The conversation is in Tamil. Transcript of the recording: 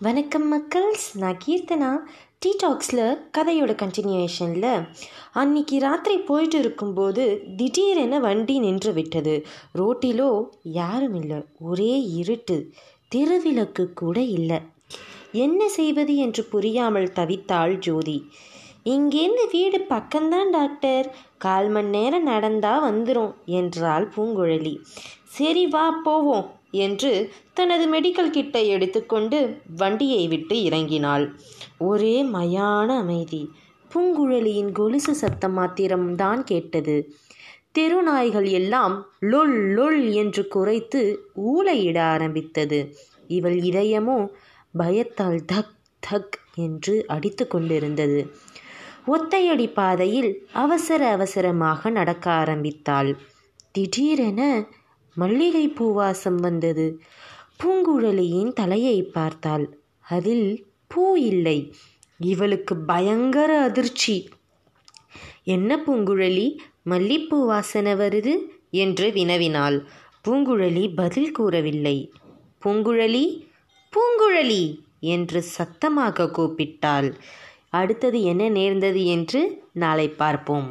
வணக்கம் மக்கள்ஸ் நான் கீர்த்தனா. டீ டாக்ஸில் கதையோட கண்டினியூஷனில் அன்னைக்கு ராத்திரி போயிட்டு இருக்கும்போது திடீரென வண்டி நின்று விட்டது. ரோட்டிலோ யாரும் இல்லை ஒரே இருட்டு. தெருவிளக்கு கூட இல்லை. என்ன செய்வது என்று புரியாமல் தவித்தாள் ஜோதி. இங்கேருந்து வீடு பக்கம்தான் டாக்டர். கால் மணி நேரம் நடந்தா வந்துடும் என்றாள் பூங்குழலி. சரி வா போவோம் என்று தனது மெடிக்கல் கிட்டை எடுத்துக்கொண்டு வண்டியை விட்டு இறங்கினாள். ஒரே மயான அமைதி. பூங்குழலியின் கொலுசு சத்தம் மாத்திரம்தான் கேட்டது. தெருநாய்கள் எல்லாம் லொல் லொல் என்று குறைத்து ஊலையிட ஆரம்பித்தது. இவள் இதயமோ பயத்தால் தக் தக் என்று அடித்து கொண்டிருந்தது. ஒத்தையடி பாதையில் அவசர அவசரமாக நடக்க ஆரம்பித்தாள். திடீரென மல்லிகை பூவாசம் வந்தது. பூங்குழலியின் தலையை பார்த்தாள். அதில் பூ இல்லை. இவளுக்கு பயங்கர அதிர்ச்சி. என்ன பூங்குழலி? மல்லிப்பூ வாசனை வருது? என்று வினவினாள். பூங்குழலி பதில் கூறவில்லை. பூங்குழலி? பூங்குழலி! என்று சத்தமாக கூப்பிட்டாள். அடுத்தது என்ன நேர்ந்தது என்று நாளை பார்ப்போம்.